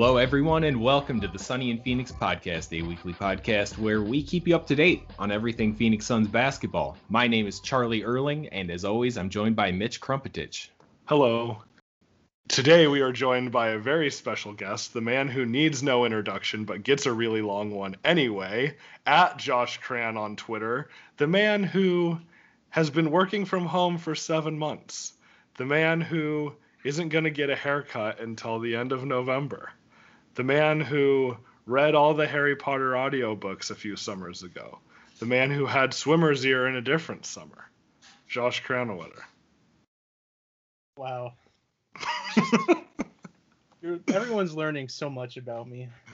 Hello, everyone, and welcome to the Sunny and Phoenix Podcast, a weekly podcast where we keep you up to date on everything Phoenix Suns basketball. My name is Charlie Erling, and as always, I'm joined by Mitch Crumpetich. Hello. Today we are joined by a very special guest, the man who needs no introduction but gets a really long one anyway, at Josh Cran on Twitter, the man who has been working from home for seven months, the man who isn't going to get a haircut until the end of November, the man who read all the Harry Potter audiobooks a few summers ago, the man who had swimmer's ear in a different summer, Josh Cranwetter. Wow. You're, everyone's learning so much about me. I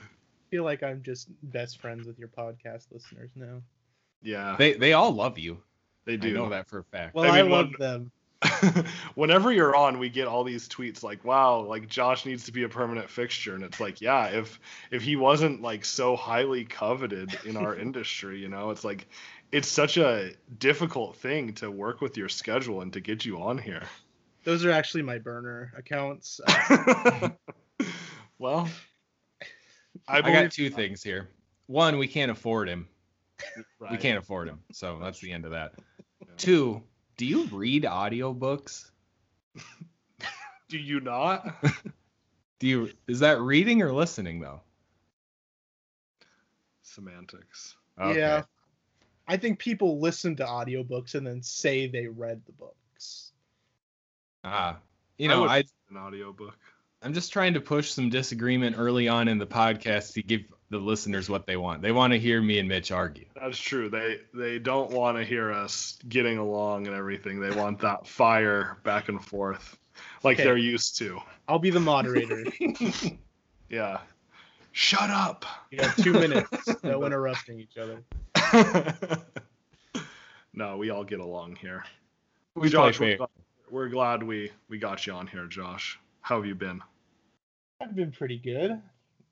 feel like I'm just best friends with your podcast listeners now. Yeah, They they all love you. they I do. know that for a fact. Well, I I, love one- them. Whenever you're on, we get all these tweets like, "Wow, like Josh needs to be a permanent fixture," and it's like, yeah, if if he wasn't like so highly coveted in our industry, you know, it's like it's such a difficult thing to work with your schedule and to get you on here. Those are actually my burner accounts. Well, I, I got two things here. One, we can't afford him. We can't afford him, so that's the end of that. Two, do you read audiobooks? Do you not? Do you is that reading or listening though? Semantics. Yeah. I think people listen to audiobooks and then say they read the books. Ah. You know, would- I An audiobook. I'm just trying to push some disagreement early on in the podcast to give the listeners what they want. They want to hear me and Mitch argue. That's true. They they don't want to hear us getting along and everything. They want that fire back and forth, like Okay. they're used to. I'll be the moderator. Yeah. Shut up. You have two minutes. No interrupting each other. no, we all get along here. We Josh, play we're, glad, we're glad we we got you on here, Josh. How have you been? I've been pretty good.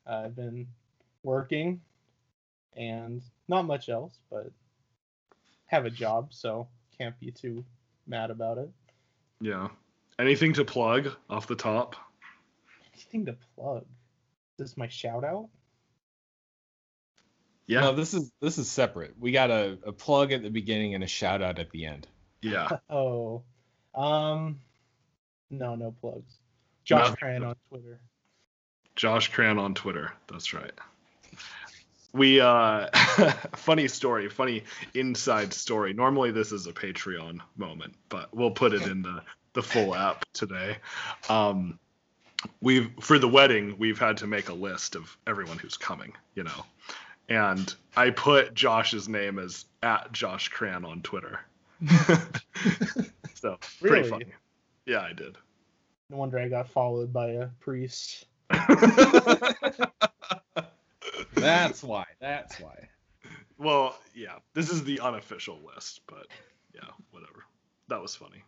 I've been working and not much else, but have a job, so can't be too mad about it. Yeah. Anything to plug off the top? Anything to plug? Is this my shout out? Yeah. No, this is this is separate. We got a, a plug at the beginning and a shout out at the end. yeah. Oh, um, no, no plugs. Josh No. Cran on Twitter. Josh Cran on Twitter. That's right. We uh funny story, funny inside story. Normally this is a Patreon moment, but we'll put it in the the full app today. Um we've for the wedding, we've had to make a list of everyone who's coming, you know. And I put Josh's name as at Josh Cran on Twitter. so pretty Really? funny. Yeah, I did. No wonder I got followed by a priest. That's why. That's why. Well, yeah, this is the unofficial list, but yeah, whatever. That was funny.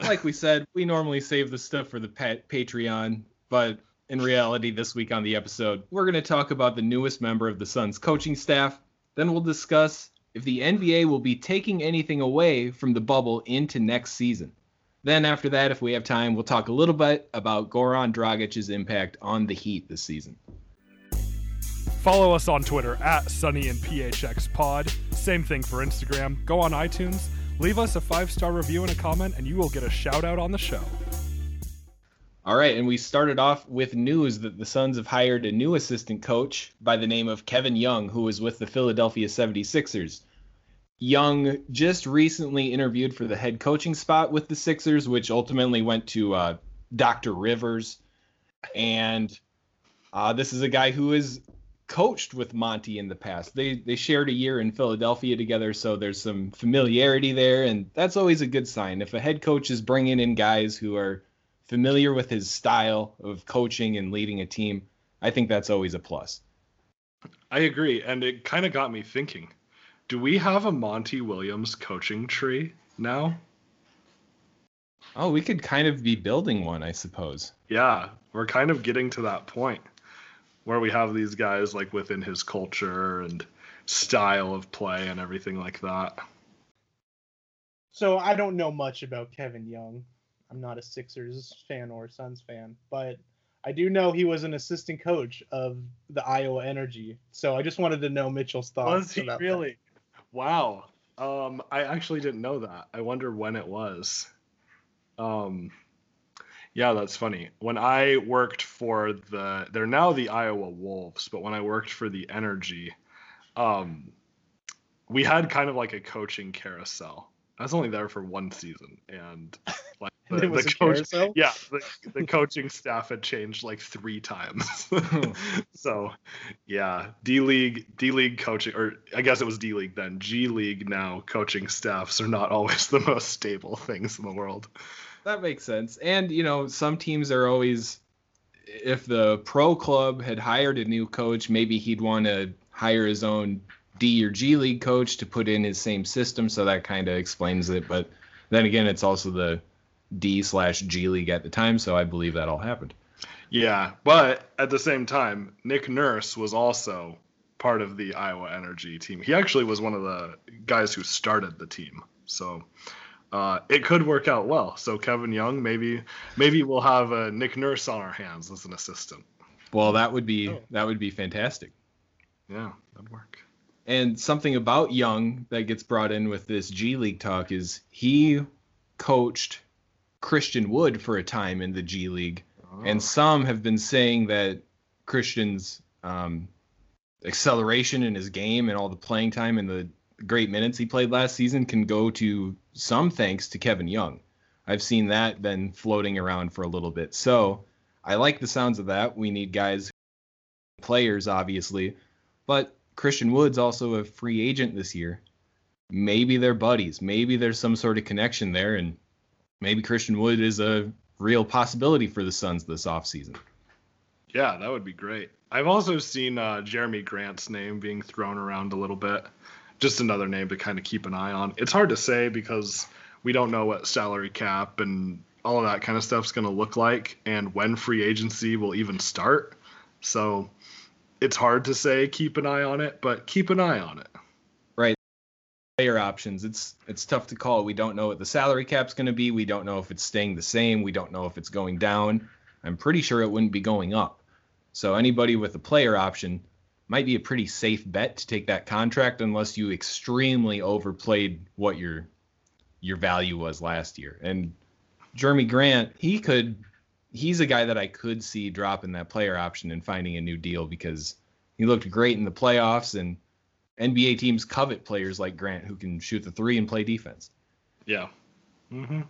Like we said, we normally save the stuff for the pat- Patreon, but in reality, this week on the episode, we're going to talk about the newest member of the Suns coaching staff. Then we'll discuss if the NBA will be taking anything away from the bubble into next season. Then after that, if we have time, we'll talk a little bit about Goran Dragic's impact on the Heat this season. Follow us on Twitter at Sunny and PHX Pod. Same thing for Instagram. Go on iTunes, leave us a five star review and a comment, and you will get a shout out on the show. All right, and we started off with news that the Suns have hired a new assistant coach by the name of Kevin Young, who was with the Philadelphia 76ers. Young just recently interviewed for the head coaching spot with the Sixers, which ultimately went to uh, Doc Rivers. And uh, this is a guy who is coached with Monty in the past. They they shared a year in Philadelphia together, so there's some familiarity there, and that's always a good sign. If a head coach is bringing in guys who are familiar with his style of coaching and leading a team, I think that's always a plus. I agree, and it kind of got me thinking. Do we have a Monty Williams coaching tree now? Oh, we could kind of be building one, I suppose. Yeah, we're kind of getting to that point where we have these guys like within his culture and style of play and everything like that. So I don't know much about Kevin Young. I'm not a Sixers fan or Suns fan, but I do know he was an assistant coach of the Iowa Energy. So I just wanted to know Mitchell's thoughts. Was he about that. really? Wow. Um, I actually didn't know that. I wonder when it was. Um, yeah, that's funny. When I worked for the, they're now the Iowa Wolves, but when I worked for the Energy, um, we had kind of like a coaching carousel. I was only there for one season, and like the, was the coach, carousel? yeah, the, the coaching staff had changed like three times. so, yeah, D League, D League coaching, or I guess it was D League then. G League now coaching staffs are not always the most stable things in the world. That makes sense. And, you know, some teams are always, if the pro club had hired a new coach, maybe he'd want to hire his own D or G League coach to put in his same system. So that kind of explains it. But then again, it's also the D slash G League at the time. So I believe that all happened. Yeah, but at the same time, Nick Nurse was also part of the Iowa Energy team. He actually was one of the guys who started the team. So uh, it could work out well. So Kevin Young, maybe maybe we'll have a Nick Nurse on our hands as an assistant. Well, that would be Oh. that would be fantastic. Yeah, that'd work. And something about Young that gets brought in with this G League talk is he coached Christian Wood for a time in the G League, and some have been saying that Christian's um, acceleration in his game and all the playing time and the great minutes he played last season can go to some thanks to Kevin Young. I've seen that been floating around for a little bit. So I like the sounds of that. We need guys, players, obviously, but Christian Wood's also a free agent this year. Maybe they're buddies. Maybe there's some sort of connection there, and maybe Christian Wood is a real possibility for the Suns this offseason. Yeah, that would be great. I've also seen uh, Jerami Grant's name being thrown around a little bit. Just another name to kind of keep an eye on. It's hard to say because we don't know what salary cap and all of that kind of stuff's going to look like and when free agency will even start. So it's hard to say keep an eye on it, but keep an eye on it. Right. Player options. It's it's tough to call. We don't know what the salary cap's going to be. We don't know if it's staying the same. We don't know if it's going down. I'm pretty sure it wouldn't be going up. So anybody with a player option might be a pretty safe bet to take that contract unless you extremely overplayed what your your value was last year. And Jerami Grant, he could he's a guy that I could see dropping that player option and finding a new deal because he looked great in the playoffs and NBA teams covet players like Grant who can shoot the three and play defense. Yeah. Mm-hmm.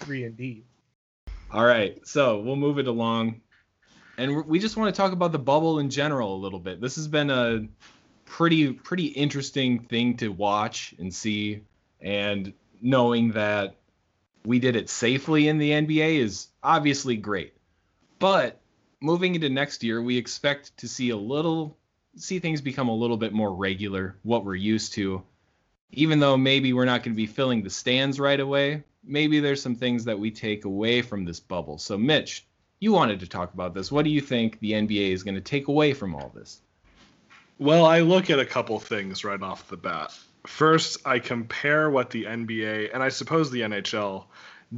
Three and D. All right, so we'll move it along, and we're- just want to talk about the bubble in general a little bit. This has been a pretty pretty interesting thing to watch and see, and knowing that we did it safely in the NBA is obviously great. But moving into next year, we expect to see a little see things become a little bit more regular, what we're used to. Even though maybe we're not going to be filling the stands right away, maybe there's some things that we take away from this bubble. So, Mitch, you wanted to talk about this. What do you think the NBA is going to take away from all this? Well, I look at a couple things right off the bat. First, I compare what the NBA and I suppose the NHL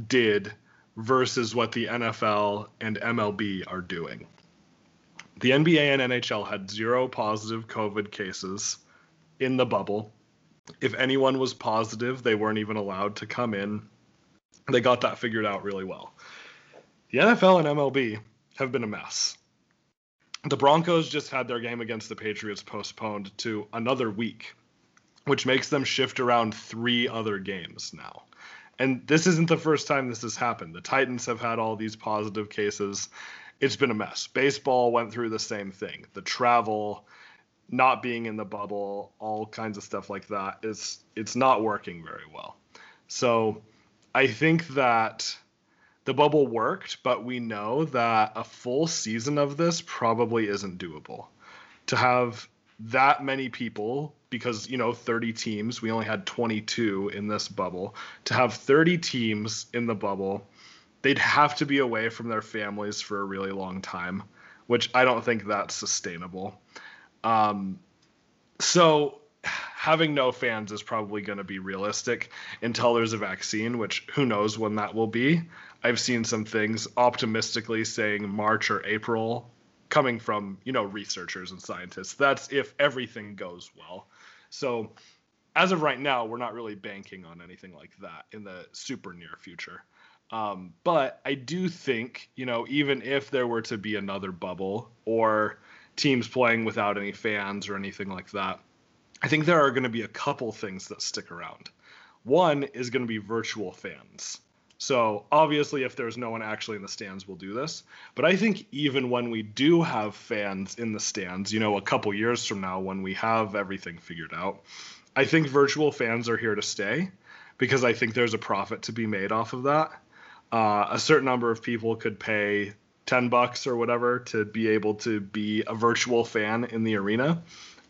did versus what the NFL and MLB are doing. The NBA and NHL had zero positive COVID cases in the bubble. If anyone was positive, they weren't even allowed to come in. They got that figured out really well. The NFL and MLB have been a mess. The Broncos just had their game against the Patriots postponed to another week, which makes them shift around three other games now. And this isn't the first time this has happened. The Titans have had all these positive cases, it's been a mess. Baseball went through the same thing. The travel, not being in the bubble, all kinds of stuff like that. It's it's not working very well. So I think that the bubble worked, but we know that a full season of this probably isn't doable. To have that many people because you know 30 teams we only had 22 in this bubble to have 30 teams in the bubble they'd have to be away from their families for a really long time which i don't think that's sustainable um, so having no fans is probably going to be realistic until there's a vaccine which who knows when that will be i've seen some things optimistically saying march or april coming from you know researchers and scientists. That's if everything goes well. So as of right now we're not really banking on anything like that in the super near future. Um, but i do think you know even if there were to be another bubble or teams playing without any fans or anything like that i think there are going to be a couple things that stick around. One is going to be virtual fans so obviously, if there's no one actually in the stands, we'll do this. But I think even when we do have fans in the stands, you know, a couple years from now, when we have everything figured out, I think virtual fans are here to stay because I think there's a profit to be made off of that. Uh, a certain number of people could pay 10 bucks or whatever to be able to be a virtual fan in the arena.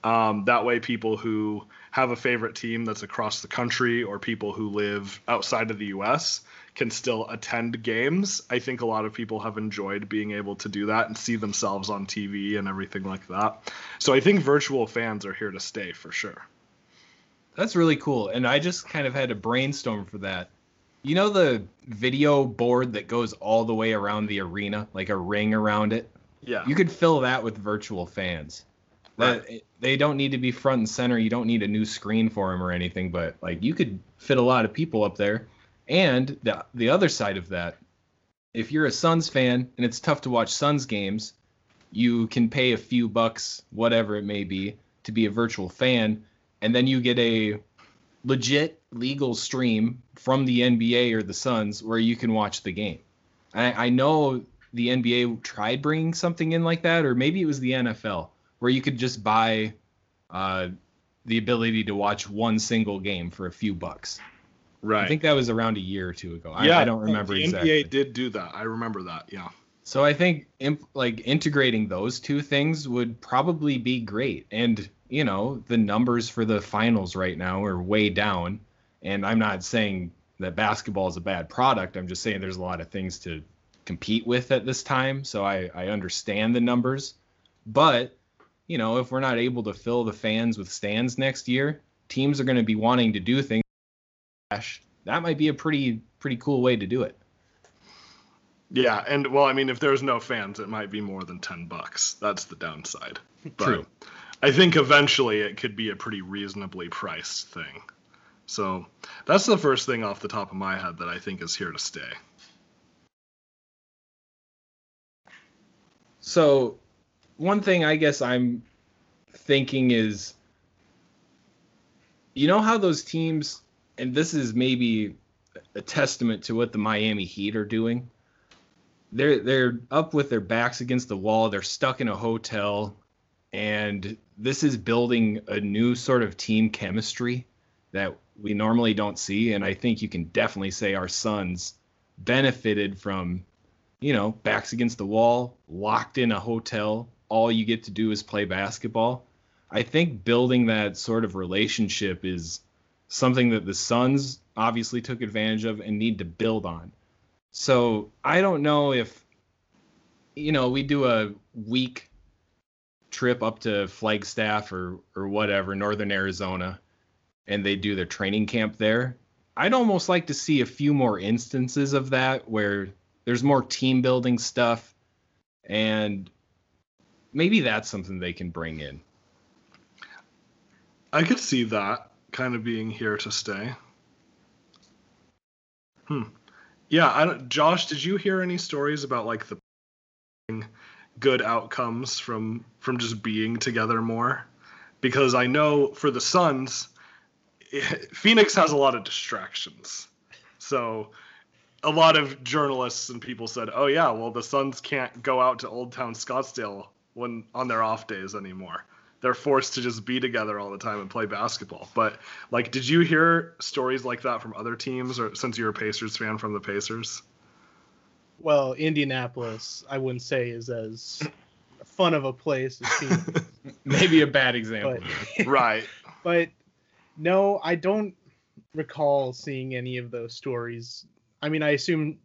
Um, that way, people who have a favorite team that's across the country or people who live outside of the US can still attend games. I think a lot of people have enjoyed being able to do that and see themselves on TV and everything like that. So I think virtual fans are here to stay for sure. That's really cool. And I just kind of had to brainstorm for that. You know the video board that goes all the way around the arena, like a ring around it? Yeah. You could fill that with virtual fans. That they don't need to be front and center. You don't need a new screen for them or anything, but like you could fit a lot of people up there and the the other side of that, if you're a Suns fan and it's tough to watch Suns games, you can pay a few bucks, whatever it may be, to be a virtual fan, and then you get a legit legal stream from the NBA or the Suns where you can watch the game. I, I know the NBA tried bringing something in like that, or maybe it was the NFL where you could just buy uh, the ability to watch one single game for a few bucks. Right. I think that was around a year or two ago. yeah, I, I don't remember the exactly. NBA did do that. I remember that. Yeah. So I think imp, like integrating those two things would probably be great. And you know, the numbers for the finals right now are way down. And I'm not saying that basketball is a bad product. I'm just saying there's a lot of things to compete with at this time. So I, I understand the numbers. But, you know, if we're not able to fill the fans with stands next year, teams are going to be wanting to do things. That might be a pretty pretty cool way to do it. Yeah, and well, I mean, if there's no fans, it might be more than ten bucks. That's the downside. But True. I think eventually it could be a pretty reasonably priced thing. So that's the first thing off the top of my head that I think is here to stay. So, one thing I guess I'm thinking is, you know how those teams, and this is maybe a testament to what the Miami Heat are doing. They're they're up with their backs against the wall. They're stuck in a hotel, and this is building a new sort of team chemistry that we normally don't see. And I think you can definitely say our Suns benefited from you know, backs against the wall, locked in a hotel, all you get to do is play basketball. I think building that sort of relationship is something that the Suns obviously took advantage of and need to build on. So I don't know if, you know, we do a week trip up to Flagstaff or or whatever, Northern Arizona, and they do their training camp there. I'd almost like to see a few more instances of that where there's more team building stuff and maybe that's something they can bring in I could see that kind of being here to stay. Hmm. Yeah, I don't, Josh, did you hear any stories about like the good outcomes from from just being together more? Because I know for the Suns, Phoenix has a lot of distractions. So a lot of journalists and people said, "Oh yeah, well the Suns can't go out to Old Town Scottsdale when on their off days anymore. They're forced to just be together all the time and play basketball." But like, did you hear stories like that from other teams, or since you're a Pacers fan from the Pacers? Well, Indianapolis, I wouldn't say is as fun of a place as Phoenix, Maybe a bad example. but right. but no, I don't recall seeing any of those stories. I mean, I assume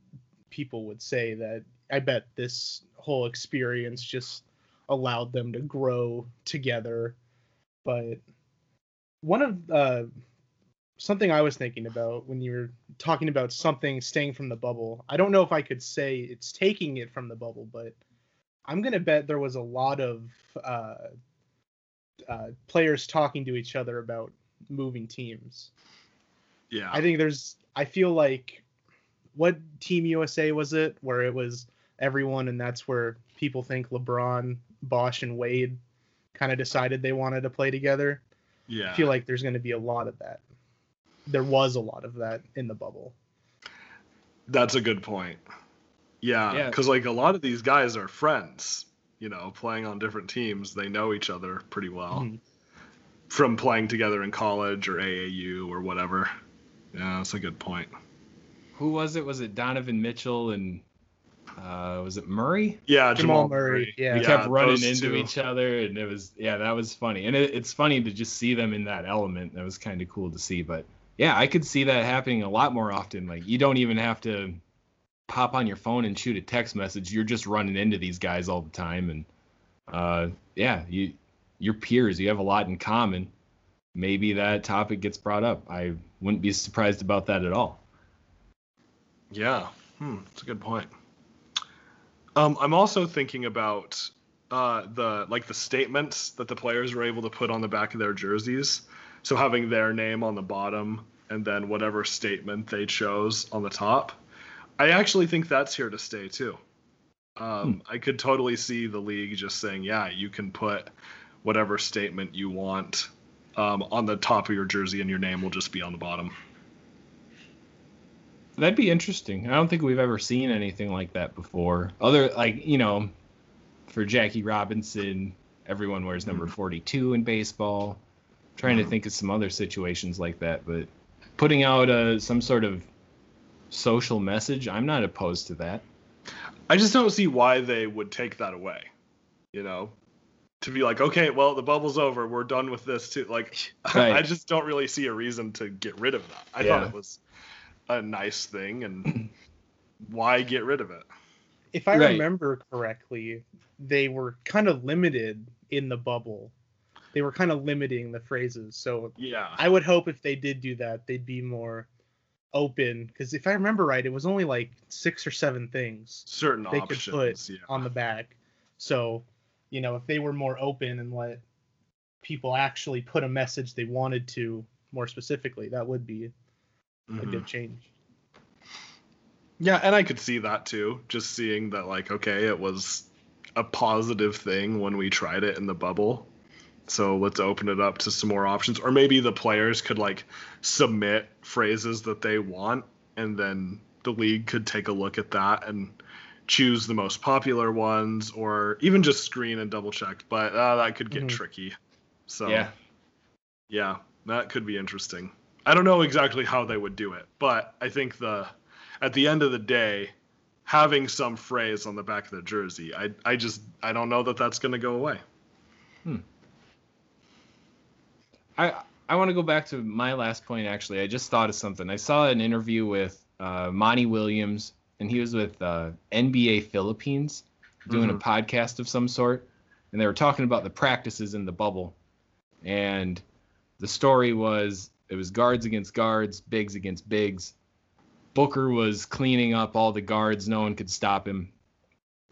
people would say that. I bet this whole experience just allowed them to grow together. But one of uh, something I was thinking about when you were talking about something staying from the bubble. I don't know if I could say it's taking it from the bubble, but I'm gonna bet there was a lot of uh, uh, players talking to each other about moving teams. Yeah. I think there's. I feel like what Team USA was it where it was everyone, and that's where people think LeBron, Bosh, and Wade kind of decided they wanted to play together. yeah. I feel like there's going to be a lot of that. There was a lot of that in the bubble. That's a good point. Yeah, Yeah. because like a lot of these guys are friends, you know, playing on different teams. They know each other pretty well Mhm. from playing together in college or AAU or whatever. Yeah, that's a good point. Who was it? Was it Donovan Mitchell and uh, was it Murray? Yeah, Jamal Jamal, Murray, yeah. We Yeah, kept running into two. each other, and it was yeah, that was funny. And it, it's funny to just see them in that element. That was kind of cool to see. But yeah, I could see that happening a lot more often. Like you don't even have to pop on your phone and shoot a text message. You're just running into these guys all the time, and uh, yeah, you your peers. You have a lot in common. Maybe that topic gets brought up. I wouldn't be surprised about that at all. Yeah, hmm, that's a good point. Um, I'm also thinking about uh, the like the statements that the players were able to put on the back of their jerseys. So having their name on the bottom and then whatever statement they chose on the top. I actually think that's here to stay too. Um, I could totally see the league just saying, yeah, you can put whatever statement you want um, on the top of your jersey, and your name will just be on the bottom. That'd be interesting. I don't think we've ever seen anything like that before. Other like, you know, for Jackie Robinson, everyone wears number mm-hmm. 42 in baseball. trying to mm-hmm. think of some other situations like that, but putting out a some sort of social message, I'm not opposed to that. I just don't see why they would take that away. You know, to be like, okay, well, the bubble's over. We're done with this too. Like, Right. I just don't really see a reason to get rid of that. I Yeah. thought it was a nice thing, and why get rid of it? If I Right. remember correctly, they were kind of limited in the bubble. They were kind of limiting the phrases. So Yeah, I would hope if they did do that, they'd be more open. Because if I remember right, it was only like six or seven things certain they could put yeah. on the back. So, you know, if they were more open and let people actually put a message they wanted to more specifically, that would be a Mhm. good change. Yeah, and I could see that too. Just seeing that, like, okay, it was a positive thing when we tried it in the bubble. So let's open it up to some more options. Or maybe the players could, like, submit phrases that they want, and then the league could take a look at that and choose the most popular ones, or even just screen and double check. But uh, that could get Mhm. tricky. So, Yeah. yeah, that could be interesting. I don't know exactly how they would do it, but I think the at the end of the day, having some phrase on the back of the jersey, I I just I don't know that that's going to go away. Hmm. I I want to go back to my last point actually. I just thought of something. I saw an interview with uh, Monty Williams, and he was with uh, NBA Philippines doing a podcast of some sort, and they were talking about the practices in the bubble, and the story was it was guards against guards, bigs against bigs. Booker was cleaning up all the guards, no one could stop him.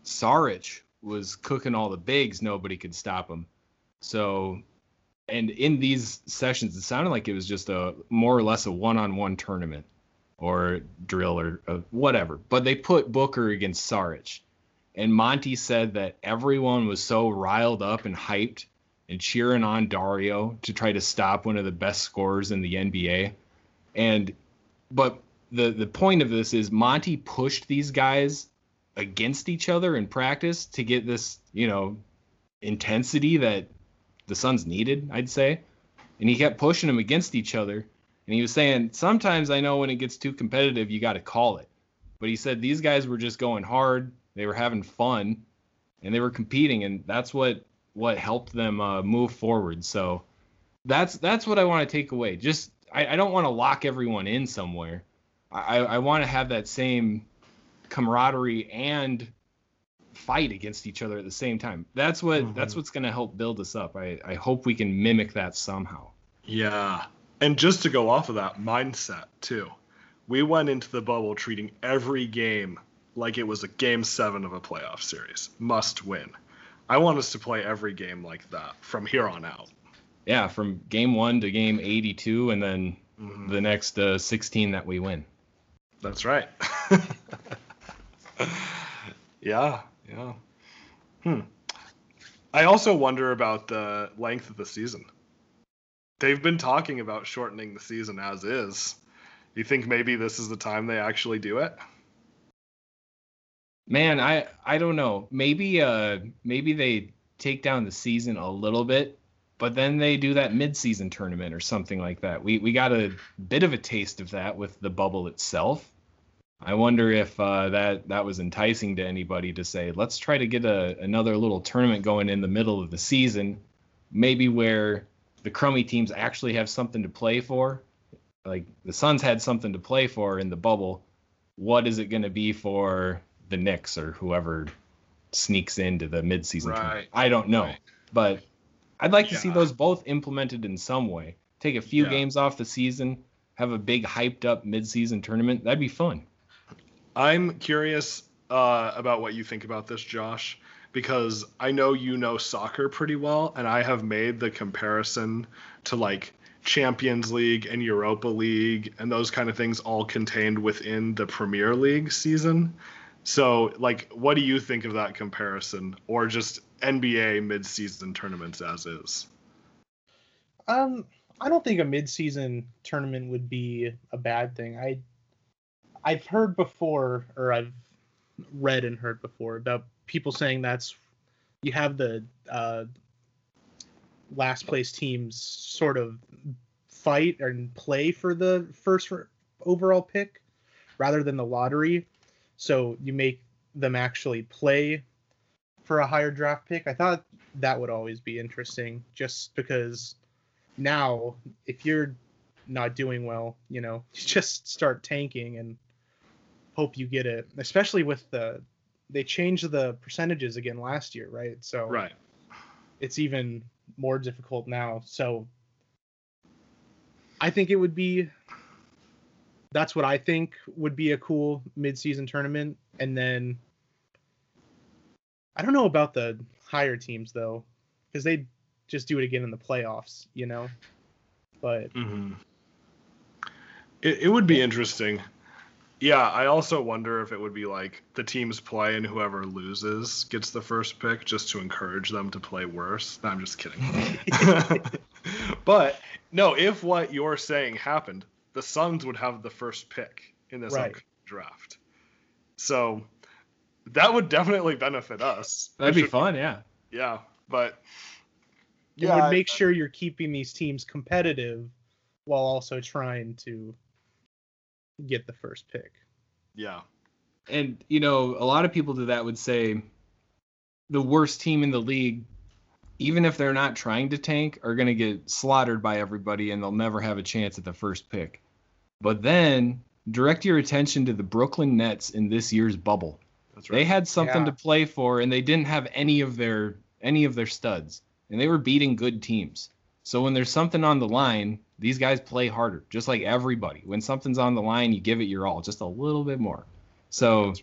Saric was cooking all the bigs, nobody could stop him. So and in these sessions, it sounded like it was just a more or less a one-on-one tournament or drill or uh, whatever. But they put Booker against Saric, and Monty said that everyone was so riled up and hyped and cheering on Dario to try to stop one of the best scorers in the NBA. And but the the point of this is Monty pushed these guys against each other in practice to get this, you know, intensity that the Suns needed, I'd say. And he kept pushing them against each other. And he was saying, sometimes I know when it gets too competitive, you got to call it. But he said these guys were just going hard. They were having fun, and they were competing, and that's what what helped them uh, move forward. So that's that's what I want to take away. Just I, I don't want to lock everyone in somewhere. I, I want to have that same camaraderie and fight against each other at the same time. That's what Mhm. that's what's going to help build us up. I, I hope we can mimic that somehow. Yeah. And just to go off of that mindset, too, we went into the bubble treating every game like it was a game seven of a playoff series. Must win. I want us to play every game like that from here on out. Yeah, from game one to game 82, and then Mhm. the next uh, 16 that we win. That's right. yeah, yeah. Hmm. I also wonder about the length of the season. They've been talking about shortening the season as is. You think maybe this is the time they actually do it? Man, I I don't know. Maybe uh maybe they take down the season a little bit, but then they do that mid-season tournament or something like that. We we got a bit of a taste of that with the bubble itself. I wonder if uh, that that was enticing to anybody to say, let's try to get a another little tournament going in the middle of the season, maybe where the crummy teams actually have something to play for. Like the Suns had something to play for in the bubble. What is it going to be for the Knicks or whoever sneaks into the midseason tournament? Right. I don't know, Right. but I'd like to see those both implemented in some way. Take a few Yeah. games off the season, have a big hyped up midseason tournament. That'd be fun. I'm curious uh, about what you think about this, Josh, because I know you know soccer pretty well, and I have made the comparison to like Champions League and Europa League and those kind of things all contained within the Premier League season. So, like, what do you think of that comparison, or just NBA mid-season tournaments as is? Um, I don't think a mid-season tournament would be a bad thing. I, I've heard before, or I've read and heard before about people saying that's you have the uh, last place teams sort of fight and play for the first overall pick rather than the lottery. So you make them actually play for a higher draft pick. I thought that would always be interesting just because now if you're not doing well, you know, you just start tanking and hope you get it. Especially with the they changed the percentages again last year, right? So Right. it's even more difficult now. So I think it would be that's what I think would be a cool mid-season tournament and then I don't know about the higher teams though cuz they just do it again in the playoffs, you know. But hmm It, it would be interesting. Yeah, I also wonder if it would be like the teams play and whoever loses gets the first pick just to encourage them to play worse. No, I'm just kidding. but no, if what you're saying happened, the Suns would have the first pick in this Right. draft. So that would definitely benefit us. That'd which be would- fun, yeah. Yeah, but it would make sure you're keeping these teams competitive while also trying to get the first pick. yeah. And you know, a lot of people to that would say the worst team in the league, even if they're not trying to tank, are going to get slaughtered by everybody and they'll never have a chance at the first pick. But then direct your attention to the Brooklyn Nets in this year's bubble. That's They had something Yeah. to play for and they didn't have any of their any of their studs and they were beating good teams. So when there's something on the line, these guys play harder, just like everybody. When something's on the line, you give it your all, just a little bit more. So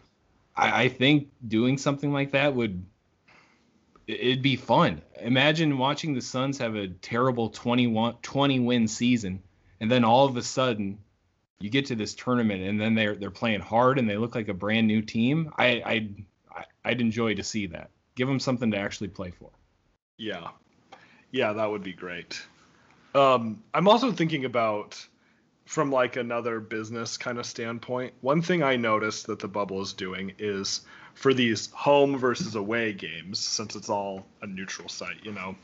I, I think doing something like that would it- it'd be fun. Imagine watching the Suns have a terrible 21 20 win season and then all of a sudden you get to this tournament and then they're they're playing hard and they look like a brand new team. I I'd, I- I'd enjoy to see that. Give them something to actually play for. Yeah. Yeah, that would be great. Um, I'm also thinking about from like another business kind of standpoint, one thing I noticed that the bubble is doing is for these home versus away games, since it's all a neutral site, you know,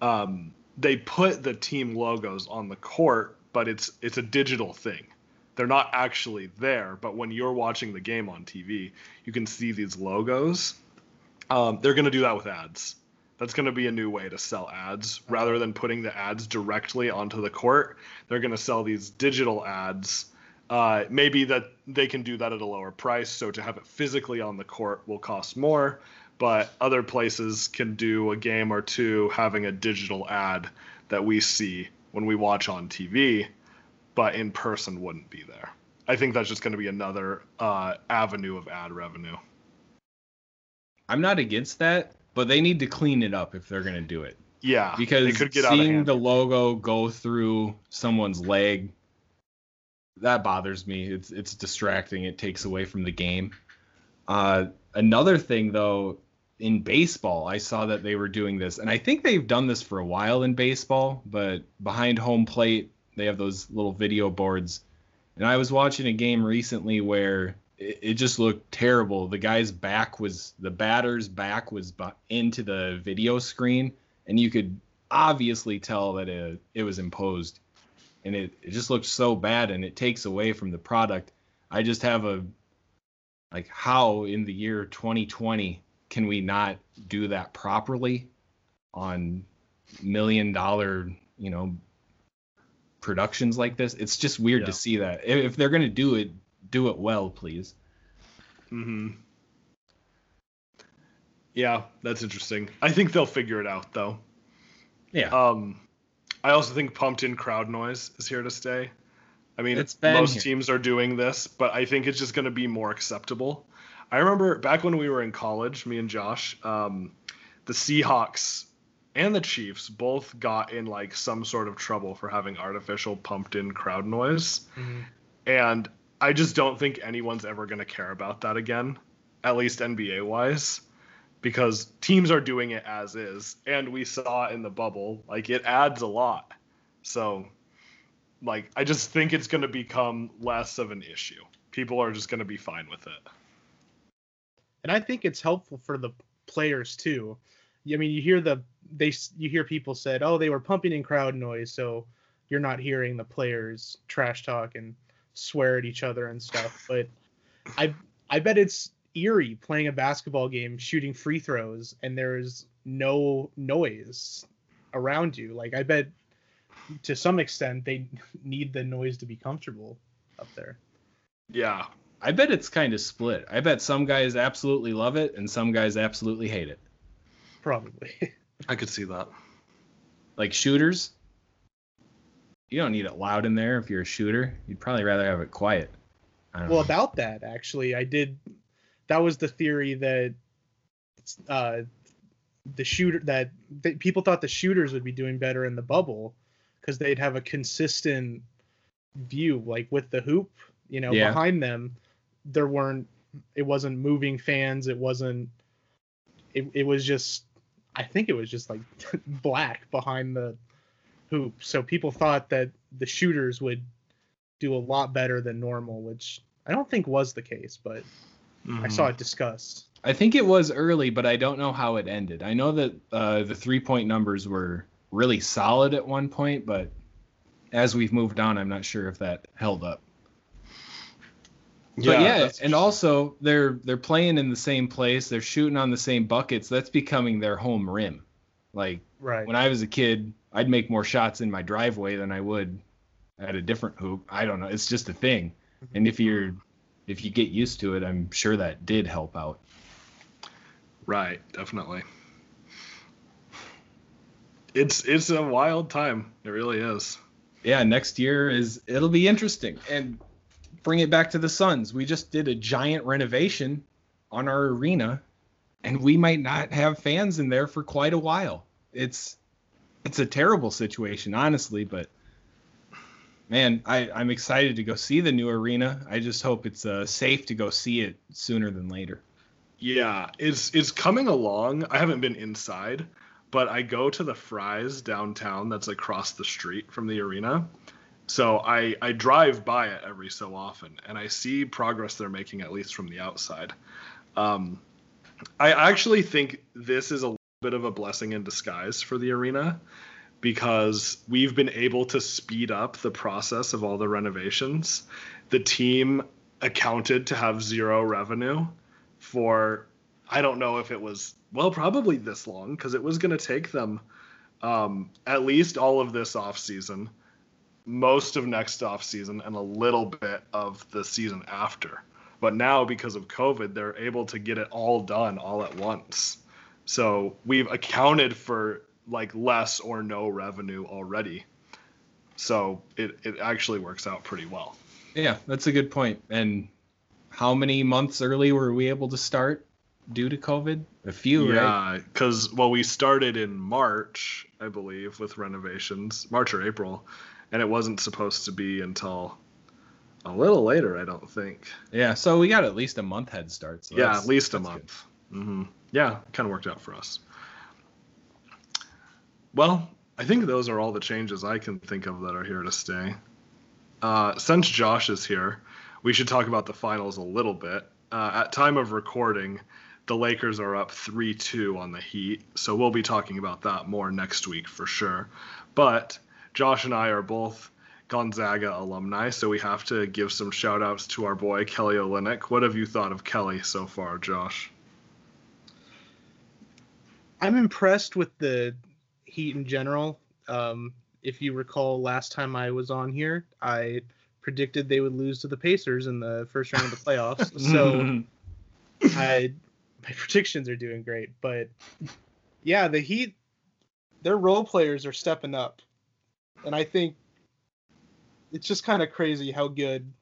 um, they put the team logos on the court, but it's it's a digital thing. They're not actually there, but when you're watching the game on TV, you can see these logos. Um, they're going to do that with ads. That's going to be a new way to sell ads. Rather than putting the ads directly onto the court, they're going to sell these digital ads. Uh, maybe that they can do that at a lower price. So to have it physically on the court will cost more, but other places can do a game or two having a digital ad that we see when we watch on TV, but in person wouldn't be there. I think that's just going to be another uh, avenue of ad revenue. I'm not against that, but they need to clean it up if they're going to do it. Yeah, Because seeing the logo go through someone's leg, that bothers me. It's it's distracting. It takes away from the game. Uh, another thing though, in baseball, I saw that they were doing this, and I think they've done this for a while in baseball. But behind home plate, they have those little video boards. And I was watching a game recently where it, it just looked terrible. The guy's back was the batter's back was into the video screen, and you could obviously tell that it, it was imposed. And it, it just looked so bad, and it takes away from the product. I just have a like how in the year 2020 can we not do that properly on million dollar you know productions like this it's just weird to see that if, they're going to do it do it well please hmm Yeah, that's interesting. I think they'll figure it out though. yeah Um, I also think pumped in crowd noise is here to stay. I mean, It's most here. teams are doing this, but I think it's just going to be more acceptable. I remember back when we were in college, me and Josh, um, the Seahawks and the Chiefs both got in like some sort of trouble for having artificial pumped in crowd noise. Mhm. And I just don't think anyone's ever going to care about that again, at least NBA wise, because teams are doing it as is. And we saw in the bubble, like it adds a lot. So, like, I just think it's going to become less of an issue. People are just going to be fine with it. and I think it's helpful for the players too. I mean, you hear the they you hear people said, "Oh, they were pumping in crowd noise," so you're not hearing the players trash talk and swear at each other and stuff. But I I bet it's eerie playing a basketball game, shooting free throws, and there's no noise around you. Like I bet to some extent they need the noise to be comfortable up there. Yeah. i bet it's kind of split i bet some guys absolutely love it and some guys absolutely hate it Probably. I could see that. like shooters you don't need it loud in there if you're a shooter you'd probably rather have it quiet I don't well know. about that actually i did that was the theory that uh the shooter that that people thought the shooters would be doing better in the bubble because they'd have a consistent view like with the hoop you know Yeah. behind them there weren't it wasn't moving fans it wasn't it, it was just i think it was just like black behind the hoop so people thought that the shooters would do a lot better than normal which i don't think was the case but i saw it discussed I think it was early, but I don't know how it ended. I know that uh, the three point numbers were really solid at one point, but as we've moved on, I'm not sure if that held up. But yeah, that's- and also they're they're playing in the same place, they're shooting on the same buckets. That's becoming their home rim. Like right when I was a kid, I'd make more shots in my driveway than I would at a different hoop. I don't know. It's just a thing. Mm-hmm. And if you're if you get used to it, I'm sure that did help out. Right, definitely. It's it's a wild time. It really is. yeah, next year is it'll be interesting. And bring it back to the Suns. We just did a giant renovation on our arena, and we might not have fans in there for quite a while. It's it's a terrible situation, honestly, but man, I, I'm excited to go see the new arena. I just hope it's uh, safe to go see it sooner than later. Yeah, it's it's coming along. I haven't been inside, but I go to the Fry's downtown that's across the street from the arena. So I I drive by it every so often, and I see progress they're making at least from the outside. Um, I actually think this is a bit of a blessing in disguise for the arena because we've been able to speed up the process of all the renovations. The team accounted to have zero revenue for I don't know if it was well probably this long because it was going to take them um, at least all of this off season, most of next off season, and a little bit of the season after. But now because of COVID, they're able to get it all done all at once. So we've accounted for like less or no revenue already. So it, it actually works out pretty well. Yeah, that's a good point. And how many months early were we able to start due to COVID? A few, right? Yeah, because well, we started in March, I believe, with renovations, March or April, and it wasn't supposed to be until a little later, I don't think. Yeah, so we got at least a month head start. So yeah, at least a month. hmm Yeah, kind of worked out for us. Well, I think those are all the changes I can think of that are here to stay. Uh, since Josh is here, we should talk about the finals a little bit. Uh, at time of recording, the Lakers are up 3-2 on the Heat, so we'll be talking about that more next week for sure. But Josh and I are both Gonzaga alumni, so we have to give some shout outs to our boy Kelly Olynyk. What have you thought of Kelly so far, Josh? I'm impressed with the Heat in general. Um, if you recall, last time I was on here, I predicted they would lose to the Pacers in the first round of the playoffs. so I my predictions are doing great, but yeah, the Heat, their role players are stepping up, and I think it's just kind of crazy how good.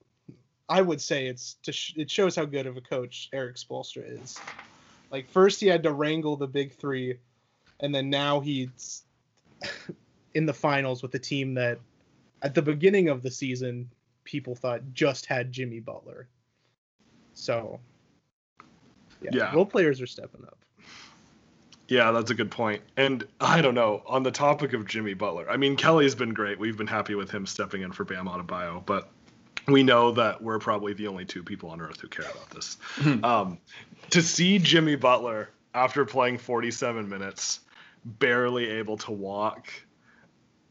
I would say it's to sh- it shows how good of a coach Erik Spoelstra is. Like first he had to wrangle the big three, and then now he's in the finals with a team that at the beginning of the season people thought just had Jimmy Butler. So yeah, Yeah. role players are stepping up. Yeah, that's a good point. And I don't know, on the topic of Jimmy Butler, I mean, Kelly's been great. We've been happy with him stepping in for Bam Adebayo, but we know that we're probably the only two people on earth who care about this. um, to see Jimmy Butler after playing 47 minutes, barely able to walk,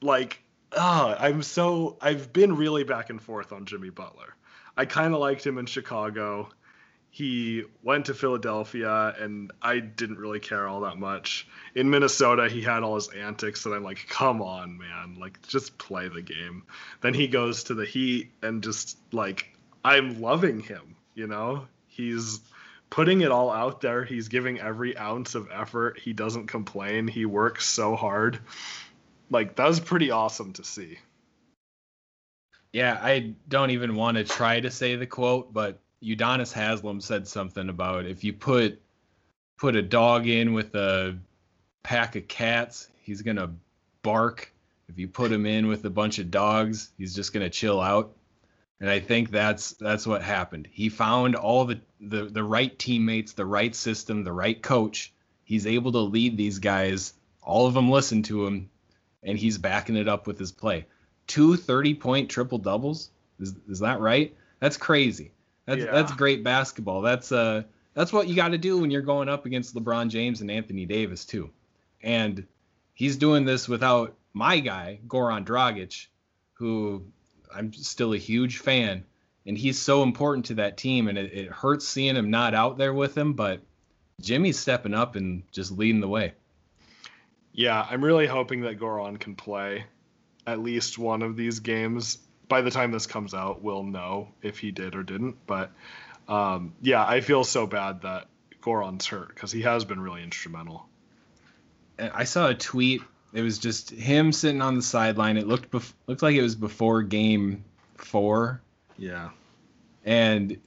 like, ah, I'm so, I've been really back and forth on Jimmy Butler. I kind of liked him in Chicago he went to Philadelphia and I didn't really care all that much. In Minnesota, he had all his antics and I'm like, come on, man, like just play the game. Then he goes to the Heat and just like I'm loving him, you know? He's putting it all out there. He's giving every ounce of effort. He doesn't complain. He works so hard. Like that was pretty awesome to see. Yeah, I don't even want to try to say the quote, but Udonis Haslem said something about if you put put a dog in with a pack of cats, he's gonna bark. If you put him in with a bunch of dogs, he's just gonna chill out. And I think that's that's what happened. He found all the the, the right teammates, the right system, the right coach. He's able to lead these guys. All of them listen to him, and he's backing it up with his play. Two 30 point triple doubles. Is, is that right? That's crazy. That's Yeah. that's great basketball. That's uh that's what you got to do when you're going up against LeBron James and Anthony Davis too. And he's doing this without my guy Goran Dragic, who I'm still a huge fan, and he's so important to that team. And it, it hurts seeing him not out there with him, but Jimmy's stepping up and just leading the way. Yeah, I'm really hoping that Goran can play at least one of these games. By the time this comes out, we'll know if he did or didn't. But um, yeah, I feel so bad that Goran's hurt because he has been really instrumental. I saw a tweet. It was just him sitting on the sideline. It looked bef- looked like it was before game four, Yeah. and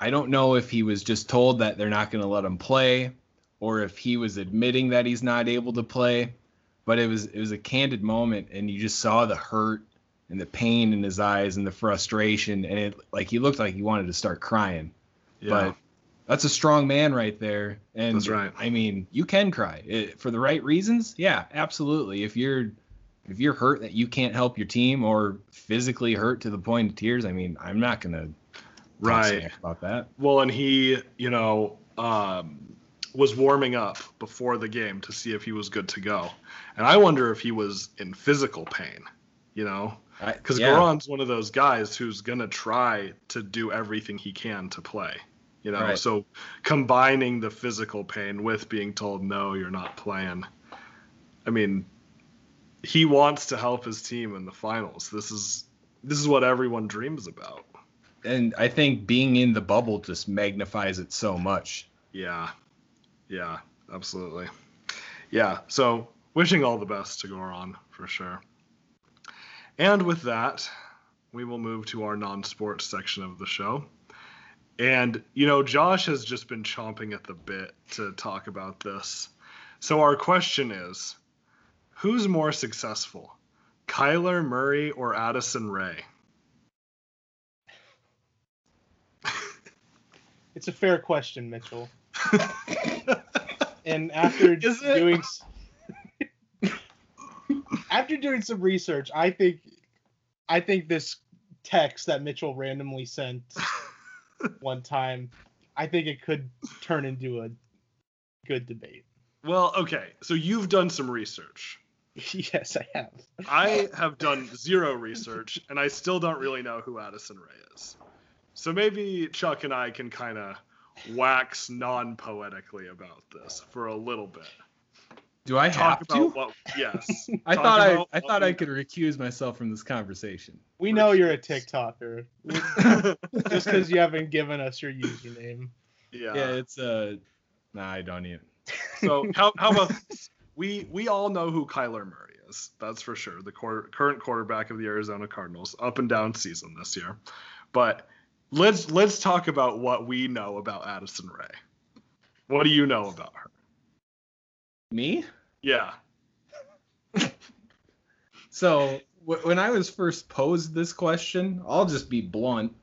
I don't know if he was just told that they're not going to let him play, or if he was admitting that he's not able to play. But it was it was a candid moment, and you just saw the hurt and the pain in his eyes and the frustration, and it like he looked like he wanted to start crying. Yeah. But that's a strong man right there. And That's right. I mean, you can cry it, for the right reasons. Yeah, absolutely. If you're if you're hurt that you can't help your team or physically hurt to the point of tears, I mean, I'm not gonna Right. about that. Well, and he, you know, um, was warming up before the game to see if he was good to go. And I wonder if he was in physical pain, you know, because yeah. Goran's one of those guys who's going to try to do everything he can to play, you know. Right. So combining the physical pain with being told, no, you're not playing. I mean, he wants to help his team in the finals. This is this is what everyone dreams about. and I think being in the bubble just magnifies it so much. Yeah. Yeah, absolutely. Yeah, so wishing all the best to Goran for sure. And with that, we will move to our non sports section of the show. And, you know, Josh has just been chomping at the bit to talk about this. So our question is who's more successful, Kyler Murray or Addison Rae? It's a fair question, Mitchell. and after doing after doing some research, I think I think this text that Mitchell randomly sent one time, I think it could turn into a good debate. Well, okay, so you've done some research. yes, I have. I have done zero research, and I still don't really know who Addison Rae is. So maybe Chuck and I can kind of wax non-poetically about this for a little bit. Do I Talk have about to? what? Yes. I Talk thought I, I thought I could recuse myself from this conversation. We know you're a TikToker. Just because you haven't given us your username. yeah. Yeah, it's uh, nah, I don't even. So how how about we we all know who Kyler Murray is. That's for sure. The quarter, current quarterback of the Arizona Cardinals, up and down season this year. But let's let's talk about what we know about Addison Rae. What do you know about her? Me? Yeah. So w- when I was first posed this question, I'll just be blunt.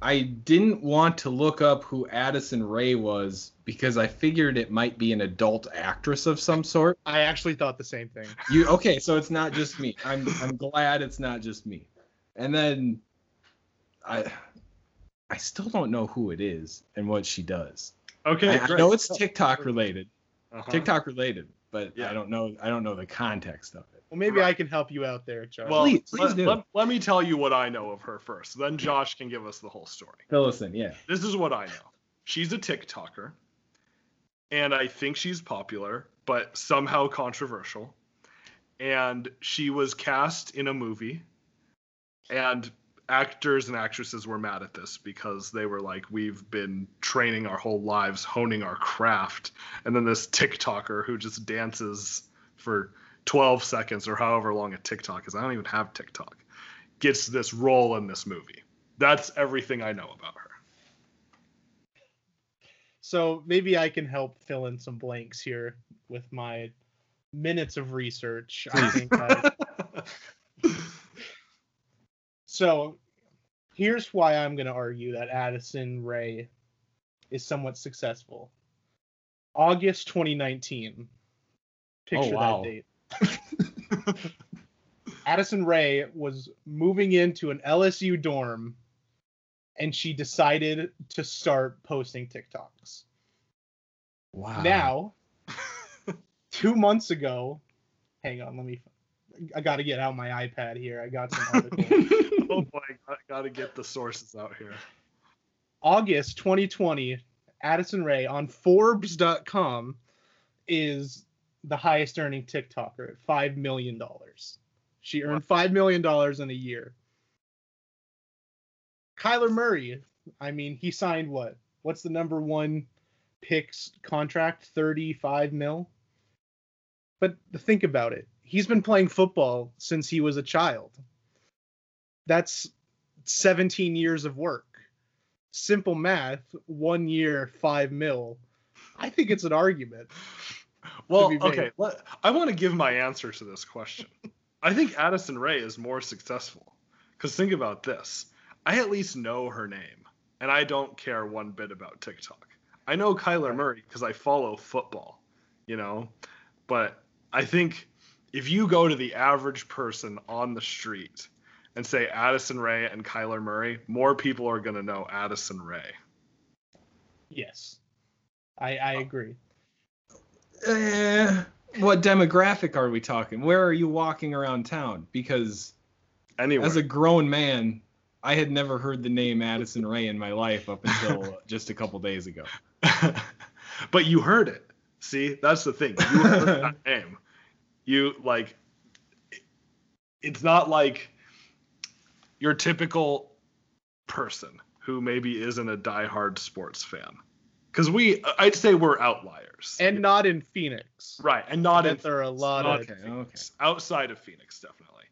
I didn't want to look up who Addison Rae was because I figured it might be an adult actress of some sort. I actually thought the same thing. You okay? So it's not just me. I'm I'm glad it's not just me. And then I I still don't know who it is and what she does. Okay. I, I know it's TikTok related, Uh-huh. TikTok related, but Yeah. I don't know I don't know the context of it. Well, maybe I can help you out there, Charles. Well, Please, please let, do. Let, let me tell you what I know of her first. Then Josh can give us the whole story. Fill us in, yeah. This is what I know. She's a TikToker, and I think she's popular, but somehow controversial. And she was cast in a movie, and actors and actresses were mad at this because they were like, "We've been training our whole lives, honing our craft," and then this TikToker who just dances for 12 seconds or however long a TikTok is. I don't even have TikTok. Gets this role in this movie. That's everything I know about her. So maybe I can help fill in some blanks here with my minutes of research. I think I, so. Here's why I'm going to argue that Addison Rae is somewhat successful. August 2019. Picture oh, wow. that date. Addison Rae was moving into an LSU dorm and she decided to start posting TikToks. Wow. Now, two months ago, hang on, let me. I got to get out my iPad here. I got some articles. oh boy, got, gotta get the sources out here. August 2020, Addison Rae on Forbes.com is the highest earning TikToker at $5 million. She earned $5 million in a year. Kyler Murray, I mean, he signed what? What's the number one picks contract? 35 mil? But think about it. He's been playing football since he was a child. That's 17 years of work simple math, one year, five mil. I think it's an argument. Well, be okay, let, I want to give my answer to this question. I think Addison Rae is more successful. Because think about this I at least know her name, and I don't care one bit about TikTok. I know Kyler Murray because I follow football, you know? But I think if you go to the average person on the street and say Addison Rae and Kyler Murray, more people are going to know Addison Rae. Yes, I I agree. Eh, what demographic are we talking? Where are you walking around town? Because Anyway, as a grown man, I had never heard the name Addison Rae in my life up until just a couple days ago. but you heard it. See, that's the thing. You heard that name. You like. It's not like your typical person who maybe isn't a diehard sports fan. Because we, I'd say we're outliers. And not in Phoenix. right, and not in there are a lot of Okay, Phoenix. outside of Phoenix, definitely.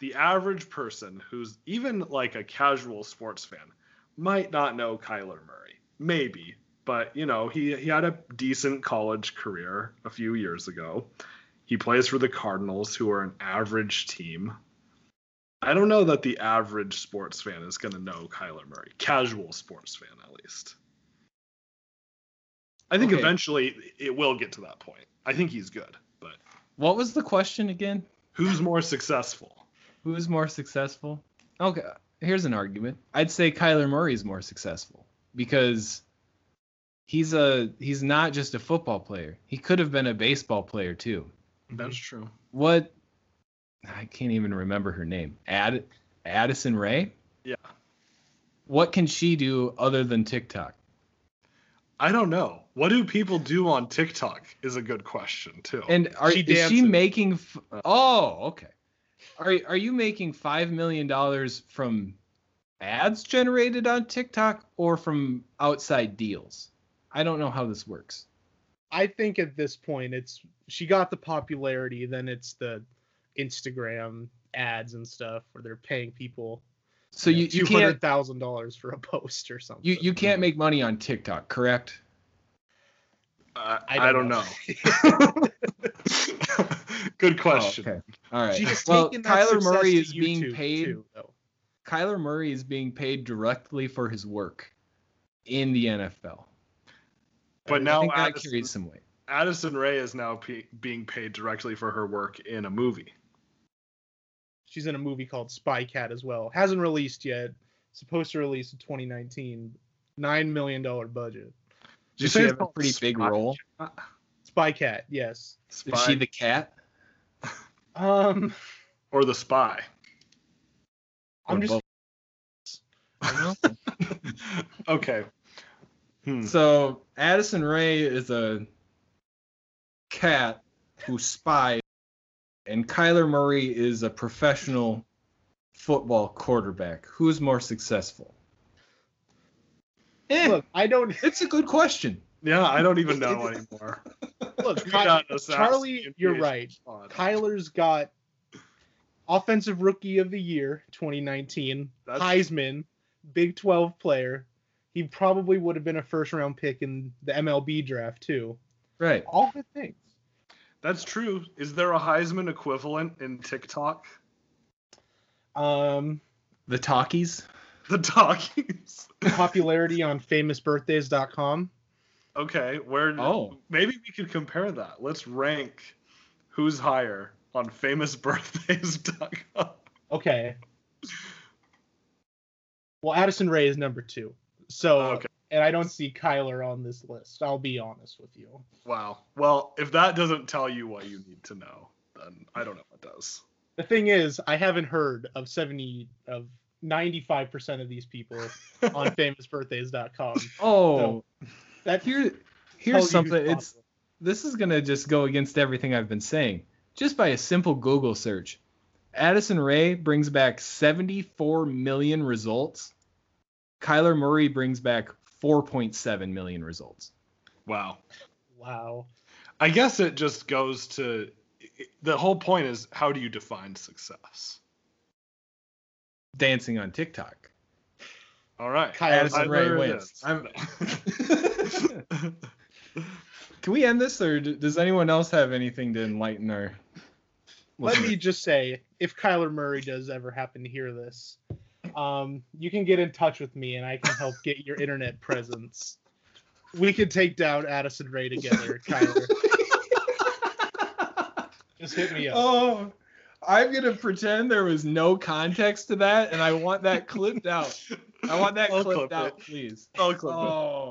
The average person who's even like a casual sports fan might not know Kyler Murray. Maybe, but you know, he he had a decent college career a few years ago. He plays for the Cardinals, who are an average team. I don't know that the average sports fan is going to know Kyler Murray. Casual sports fan, at least. I think Okay. eventually it will get to that point. I think he's good, but What was the question again? who's more successful? Who is more successful? Okay, here's an argument. I'd say Kyler Murray is more successful because he's a he's not just a football player. He could have been a baseball player too. That's true. What I can't even remember her name. Add Addison Rae? Yeah. What can she do other than TikTok? I don't know. What do people do on TikTok is a good question too. And are She is she making? F- uh. oh, okay. Are are you making five million dollars from ads generated on TikTok or from outside deals? I don't know how this works. I think at this point it's she got the popularity, then it's the Instagram ads and stuff where they're paying people So you, you two hundred can't thousand dollars for a post or something. you, you can't make money on TikTok, correct? Uh, I I don't don't, know. know. good question. Oh, okay. All right. She's well, Kyler Murray to is being paid. too, though. Kyler Murray is being paid directly for his work in the NFL. But I now think that Addison, carries some weight. Addison Rae is now p- being paid directly for her work in a movie. She's in a movie called Spy Cat as well. Hasn't released yet. Supposed to release in 2019. Nine million dollar budget. Did Does say she have a called pretty big Spy role? Spy Cat, yes. Is she the cat? Um, or the spy? I'm Or just both? I don't know. okay. Hmm. So Addison Rae is a cat who spies, and Kyler Murray is a professional football quarterback. Who's more successful? Eh, look. I don't it's a good question. Yeah, I don't even know anymore. look. Ky- at us at Charlie, you're right. Pod. Kyler's got offensive rookie of the year 2019, That's- Heisman, Big 12 player. He probably would have been a first round pick in the MLB draft too. Right. All good things. That's true. Is there a Heisman equivalent in TikTok? Um, The talkies. The talkies. popularity on famousbirthdays.com. Okay, where? Oh. maybe we could compare that. Let's rank who's higher on famousbirthdays.com. Okay. Well, Addison Rae is number two. So, oh, Okay. and I don't see Kyler on this list. I'll be honest with you. Wow. Well, if that doesn't tell you what you need to know, then I don't know what does. The thing is, I haven't heard of 70 of 95% of these people on famousbirthdays.com. Oh, That here, here's something. It's popular. this is gonna just go against everything I've been saying. Just by a simple Google search, Addison Rae brings back 74 million results. Kyler Murray brings back 4.7 million results. Wow. wow. I guess it just goes to the whole point is how do you define success? Dancing on TikTok. All right. Kyle's Addison I- Rae wins. I'm- Can we end this, or does anyone else have anything to enlighten our? Let me just say, if Kyler Murray does ever happen to hear this, um, you can get in touch with me and I can help get your internet presence. We could take down Addison Rae together, Kyler. Just hit me up. Oh, I'm gonna pretend there was no context to that, and I want that clipped out. I want that I'll clipped clip out, it. please. I'll clip it. Oh.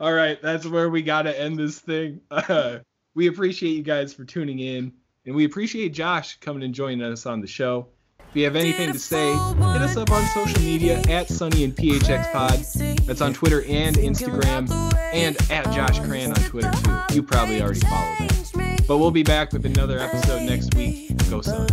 All right, that's where we got to end this thing. Uh, we appreciate you guys for tuning in, and we appreciate Josh coming and joining us on the show. If you have anything to say, hit us up on social media at Sunny and PHX Pod. That's on Twitter and Instagram, and at Josh Cran on Twitter too. You probably already follow that. But we'll be back with another episode next week. Go Suns.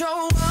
show up. Uh,